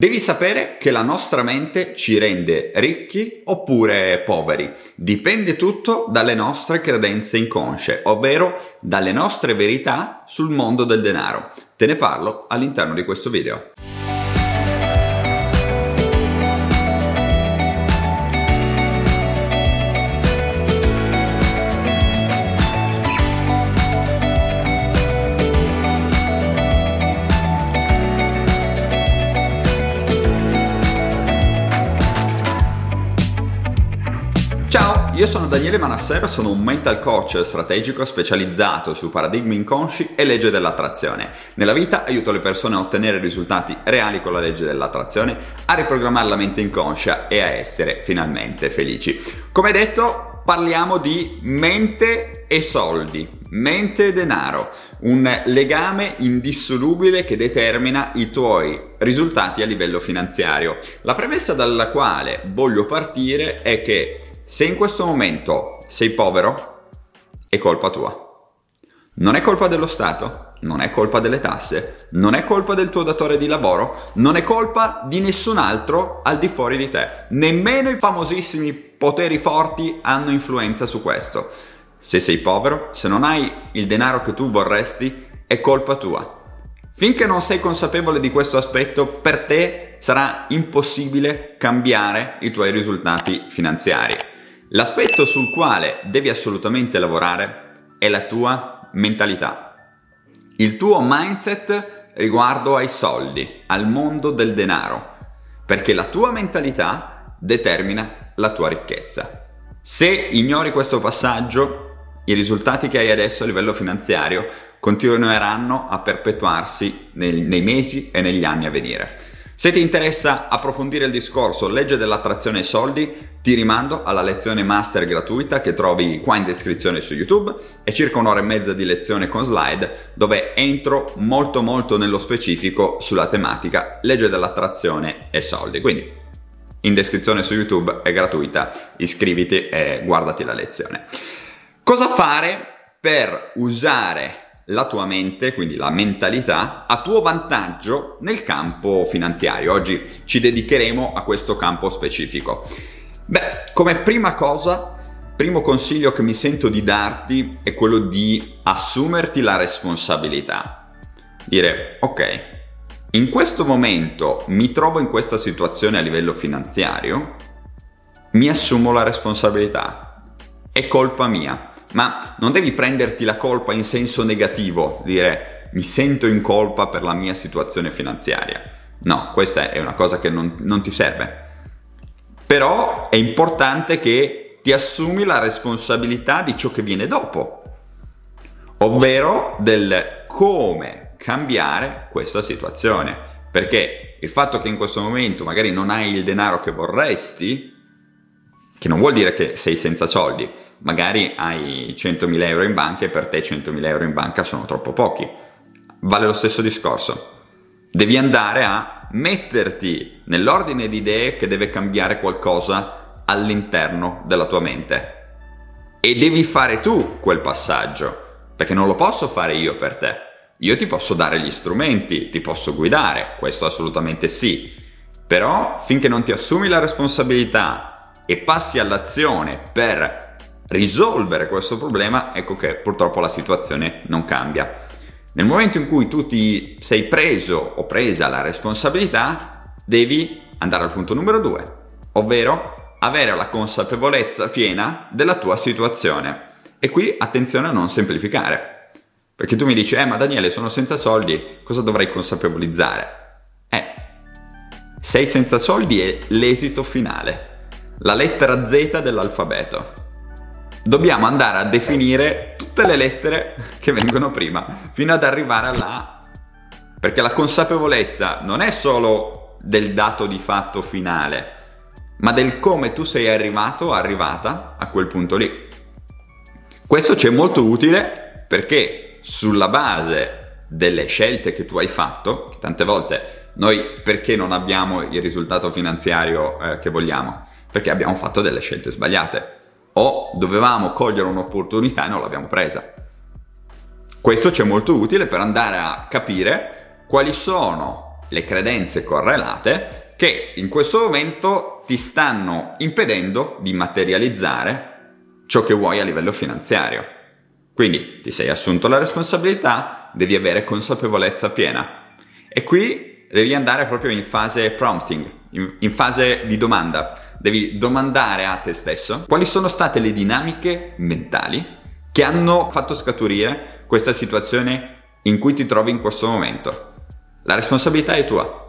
Devi sapere che la nostra mente ci rende ricchi oppure poveri. Dipende tutto dalle nostre credenze inconsce, ovvero dalle nostre verità sul mondo del denaro. Te ne parlo all'interno di questo video. Io sono Daniele Manassero, sono un mental coach strategico specializzato su paradigmi inconsci e legge dell'attrazione. Nella vita aiuto le persone a ottenere risultati reali con la legge dell'attrazione, a riprogrammare la mente inconscia e a essere finalmente felici. Come detto, parliamo di mente e soldi, mente e denaro, un legame indissolubile che determina i tuoi risultati a livello finanziario. La premessa dalla quale voglio partire è che se in questo momento sei povero, è colpa tua. Non è colpa dello Stato, non è colpa delle tasse, non è colpa del tuo datore di lavoro, non è colpa di nessun altro al di fuori di te. Nemmeno i famosissimi poteri forti hanno influenza su questo. Se sei povero, se non hai il denaro che tu vorresti, è colpa tua. Finché non sei consapevole di questo aspetto, per te sarà impossibile cambiare i tuoi risultati finanziari. L'aspetto sul quale devi assolutamente lavorare è la tua mentalità, il tuo mindset riguardo ai soldi, al mondo del denaro, perché la tua mentalità determina la tua ricchezza. Se ignori questo passaggio, i risultati che hai adesso a livello finanziario continueranno a perpetuarsi nei, nei mesi e negli anni a venire. Se ti interessa approfondire il discorso legge dell'attrazione ai soldi, ti rimando alla lezione master gratuita che trovi qua in descrizione su YouTube. È circa un'ora e mezza di lezione con slide dove entro molto molto nello specifico sulla tematica legge dell'attrazione e soldi. Quindi in descrizione su YouTube è gratuita, iscriviti e guardati la lezione. Cosa fare per usare la tua mente, quindi la mentalità, a tuo vantaggio nel campo finanziario. Oggi ci dedicheremo a questo campo specifico. Beh, come prima cosa, primo consiglio che mi sento di darti è quello di assumerti la responsabilità. Dire, ok, in questo momento mi trovo in questa situazione a livello finanziario, mi assumo la responsabilità. È colpa mia ma non devi prenderti la colpa in senso negativo, dire mi sento in colpa per la mia situazione finanziaria. No, questa è una cosa che non, non ti serve. Però è importante che ti assumi la responsabilità di ciò che viene dopo, ovvero del come cambiare questa situazione. Perché il fatto che in questo momento magari non hai il denaro che vorresti, che non vuol dire che sei senza soldi, magari hai 100.000 euro in banca e per te 100.000 euro in banca sono troppo pochi. Vale lo stesso discorso. Devi andare a metterti nell'ordine di idee che deve cambiare qualcosa all'interno della tua mente. E devi fare tu quel passaggio, perché non lo posso fare io per te. Io ti posso dare gli strumenti, ti posso guidare, questo assolutamente sì. Però finché non ti assumi la responsabilità e passi all'azione per risolvere questo problema, ecco che purtroppo la situazione non cambia. Nel momento in cui tu ti sei preso o presa la responsabilità, devi andare al punto numero due, ovvero avere la consapevolezza piena della tua situazione. E qui attenzione a non semplificare, perché tu mi dici, eh ma Daniele sono senza soldi, cosa dovrei consapevolizzare? Eh, sei senza soldi è l'esito finale, la lettera Z dell'alfabeto dobbiamo andare a definire tutte le lettere che vengono prima, fino ad arrivare alla A. Perché la consapevolezza non è solo del dato di fatto finale, ma del come tu sei arrivato, arrivata a quel punto lì. Questo ci è molto utile perché sulla base delle scelte che tu hai fatto, tante volte noi perché non abbiamo il risultato finanziario eh, che vogliamo? Perché abbiamo fatto delle scelte sbagliate o dovevamo cogliere un'opportunità e non l'abbiamo presa. Questo ci è molto utile per andare a capire quali sono le credenze correlate che in questo momento ti stanno impedendo di materializzare ciò che vuoi a livello finanziario. Quindi ti sei assunto la responsabilità, devi avere consapevolezza piena. E qui devi andare proprio in fase prompting, in, in fase di domanda. Devi domandare a te stesso quali sono state le dinamiche mentali che hanno fatto scaturire questa situazione in cui ti trovi in questo momento. La responsabilità è tua.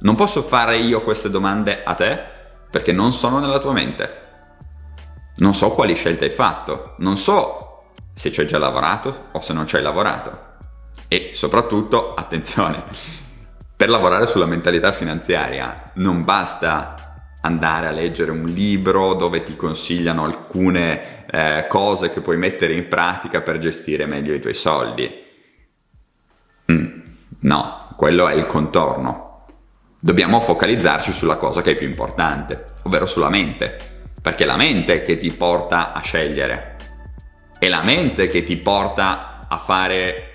Non posso fare io queste domande a te perché non sono nella tua mente. Non so quali scelte hai fatto, non so se ci hai già lavorato o se non ci hai lavorato. E soprattutto, attenzione, per lavorare sulla mentalità finanziaria non basta andare a leggere un libro dove ti consigliano alcune eh, cose che puoi mettere in pratica per gestire meglio i tuoi soldi. Mm, no, quello è il contorno. Dobbiamo focalizzarci sulla cosa che è più importante, ovvero sulla mente, perché è la mente che ti porta a scegliere, è la mente che ti porta a fare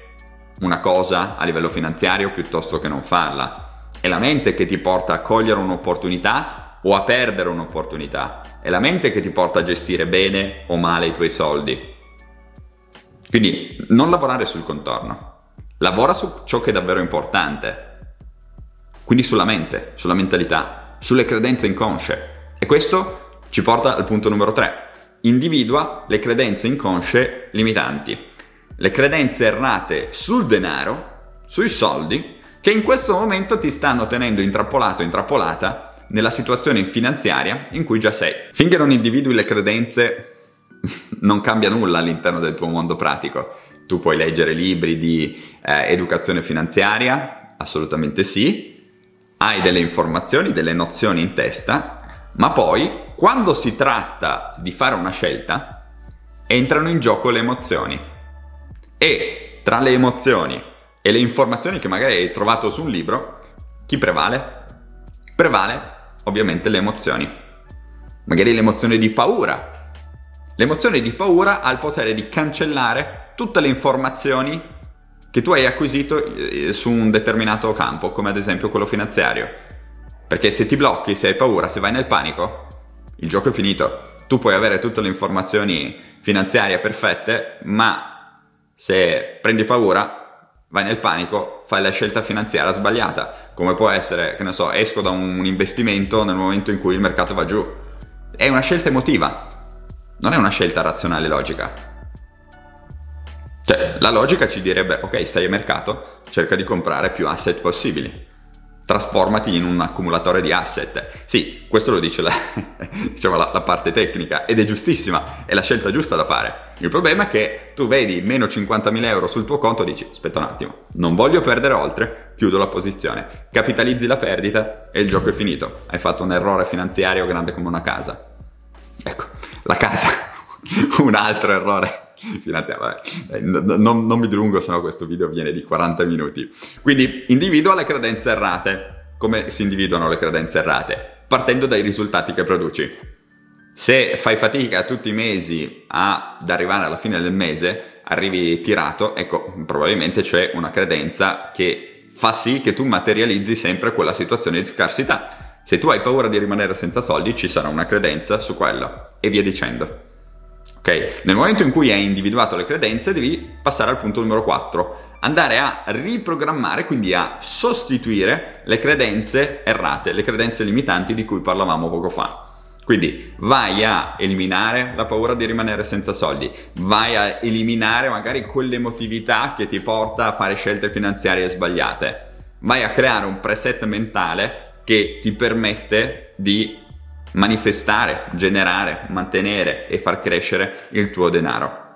una cosa a livello finanziario piuttosto che non farla. È la mente che ti porta a cogliere un'opportunità o a perdere un'opportunità. È la mente che ti porta a gestire bene o male i tuoi soldi. Quindi non lavorare sul contorno, lavora su ciò che è davvero importante. Quindi sulla mente, sulla mentalità, sulle credenze inconsce. E questo ci porta al punto numero 3. Individua le credenze inconsce limitanti le credenze errate sul denaro, sui soldi, che in questo momento ti stanno tenendo intrappolato, intrappolata nella situazione finanziaria in cui già sei. Finché non individui le credenze, non cambia nulla all'interno del tuo mondo pratico. Tu puoi leggere libri di eh, educazione finanziaria, assolutamente sì, hai delle informazioni, delle nozioni in testa, ma poi quando si tratta di fare una scelta, entrano in gioco le emozioni. E tra le emozioni e le informazioni che magari hai trovato su un libro, chi prevale? Prevale ovviamente le emozioni. Magari l'emozione di paura. L'emozione di paura ha il potere di cancellare tutte le informazioni che tu hai acquisito eh, su un determinato campo, come ad esempio quello finanziario. Perché se ti blocchi, se hai paura, se vai nel panico, il gioco è finito. Tu puoi avere tutte le informazioni finanziarie perfette, ma se prendi paura, vai nel panico, fai la scelta finanziaria sbagliata, come può essere, che ne so, esco da un investimento nel momento in cui il mercato va giù. È una scelta emotiva, non è una scelta razionale logica. Cioè, la logica ci direbbe, ok, stai a mercato, cerca di comprare più asset possibili trasformati in un accumulatore di asset. Sì, questo lo dice la, diciamo, la, la, parte tecnica ed è giustissima, è la scelta giusta da fare. Il problema è che tu vedi meno 50.000 euro sul tuo conto e dici aspetta un attimo, non voglio perdere oltre, chiudo la posizione, capitalizzi la perdita e il gioco è finito. Hai fatto un errore finanziario grande come una casa. Ecco, la casa, un altro errore finanziario. Eh, non, non mi dilungo, sennò questo video viene di 40 minuti. Quindi individua le credenze errate. Come si individuano le credenze errate? Partendo dai risultati che produci. Se fai fatica tutti i mesi ad arrivare alla fine del mese, arrivi tirato, ecco, probabilmente c'è una credenza che fa sì che tu materializzi sempre quella situazione di scarsità. Se tu hai paura di rimanere senza soldi, ci sarà una credenza su quello e via dicendo. Ok? Nel momento in cui hai individuato le credenze, devi passare al punto numero 4. Andare a riprogrammare, quindi a sostituire le credenze errate, le credenze limitanti di cui parlavamo poco fa. Quindi vai a eliminare la paura di rimanere senza soldi, vai a eliminare magari quell'emotività che ti porta a fare scelte finanziarie sbagliate, vai a creare un preset mentale che ti permette di manifestare, generare, mantenere e far crescere il tuo denaro.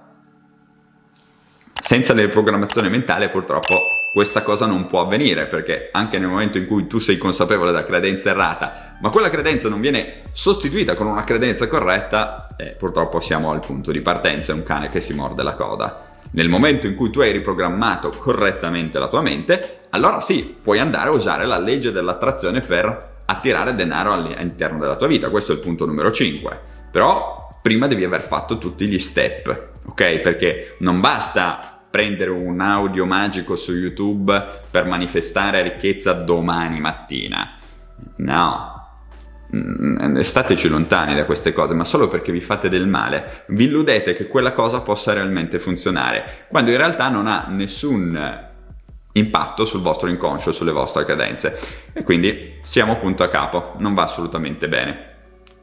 Senza la riprogrammazione mentale purtroppo questa cosa non può avvenire perché anche nel momento in cui tu sei consapevole della credenza errata, ma quella credenza non viene sostituita con una credenza corretta, eh, purtroppo siamo al punto di partenza, è un cane che si morde la coda. Nel momento in cui tu hai riprogrammato correttamente la tua mente, allora sì, puoi andare a usare la legge dell'attrazione per attirare denaro all'interno della tua vita. Questo è il punto numero 5. Però prima devi aver fatto tutti gli step, ok? Perché non basta prendere un audio magico su YouTube per manifestare ricchezza domani mattina. No, Mm, stateci lontani da queste cose, ma solo perché vi fate del male, vi illudete che quella cosa possa realmente funzionare, quando in realtà non ha nessun impatto sul vostro inconscio, sulle vostre credenze. E quindi siamo punto a capo, non va assolutamente bene.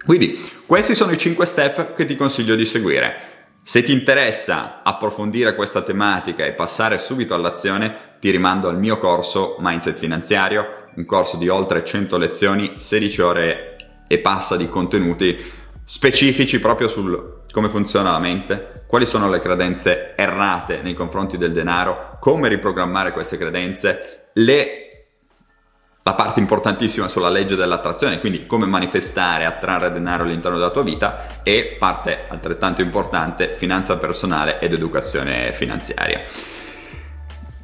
Quindi questi sono i 5 step che ti consiglio di seguire. Se ti interessa approfondire questa tematica e passare subito all'azione, ti rimando al mio corso Mindset Finanziario, un corso di oltre 100 lezioni, 16 ore e passa di contenuti specifici proprio sul come funziona la mente, quali sono le credenze errate nei confronti del denaro, come riprogrammare queste credenze, le la parte importantissima sulla legge dell'attrazione, quindi come manifestare, attrarre denaro all'interno della tua vita e parte altrettanto importante, finanza personale ed educazione finanziaria.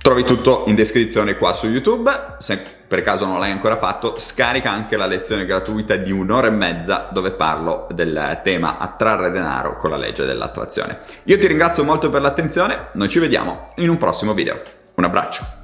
Trovi tutto in descrizione qua su YouTube, se per caso non l'hai ancora fatto, scarica anche la lezione gratuita di un'ora e mezza dove parlo del tema attrarre denaro con la legge dell'attrazione. Io ti ringrazio molto per l'attenzione, noi ci vediamo in un prossimo video. Un abbraccio.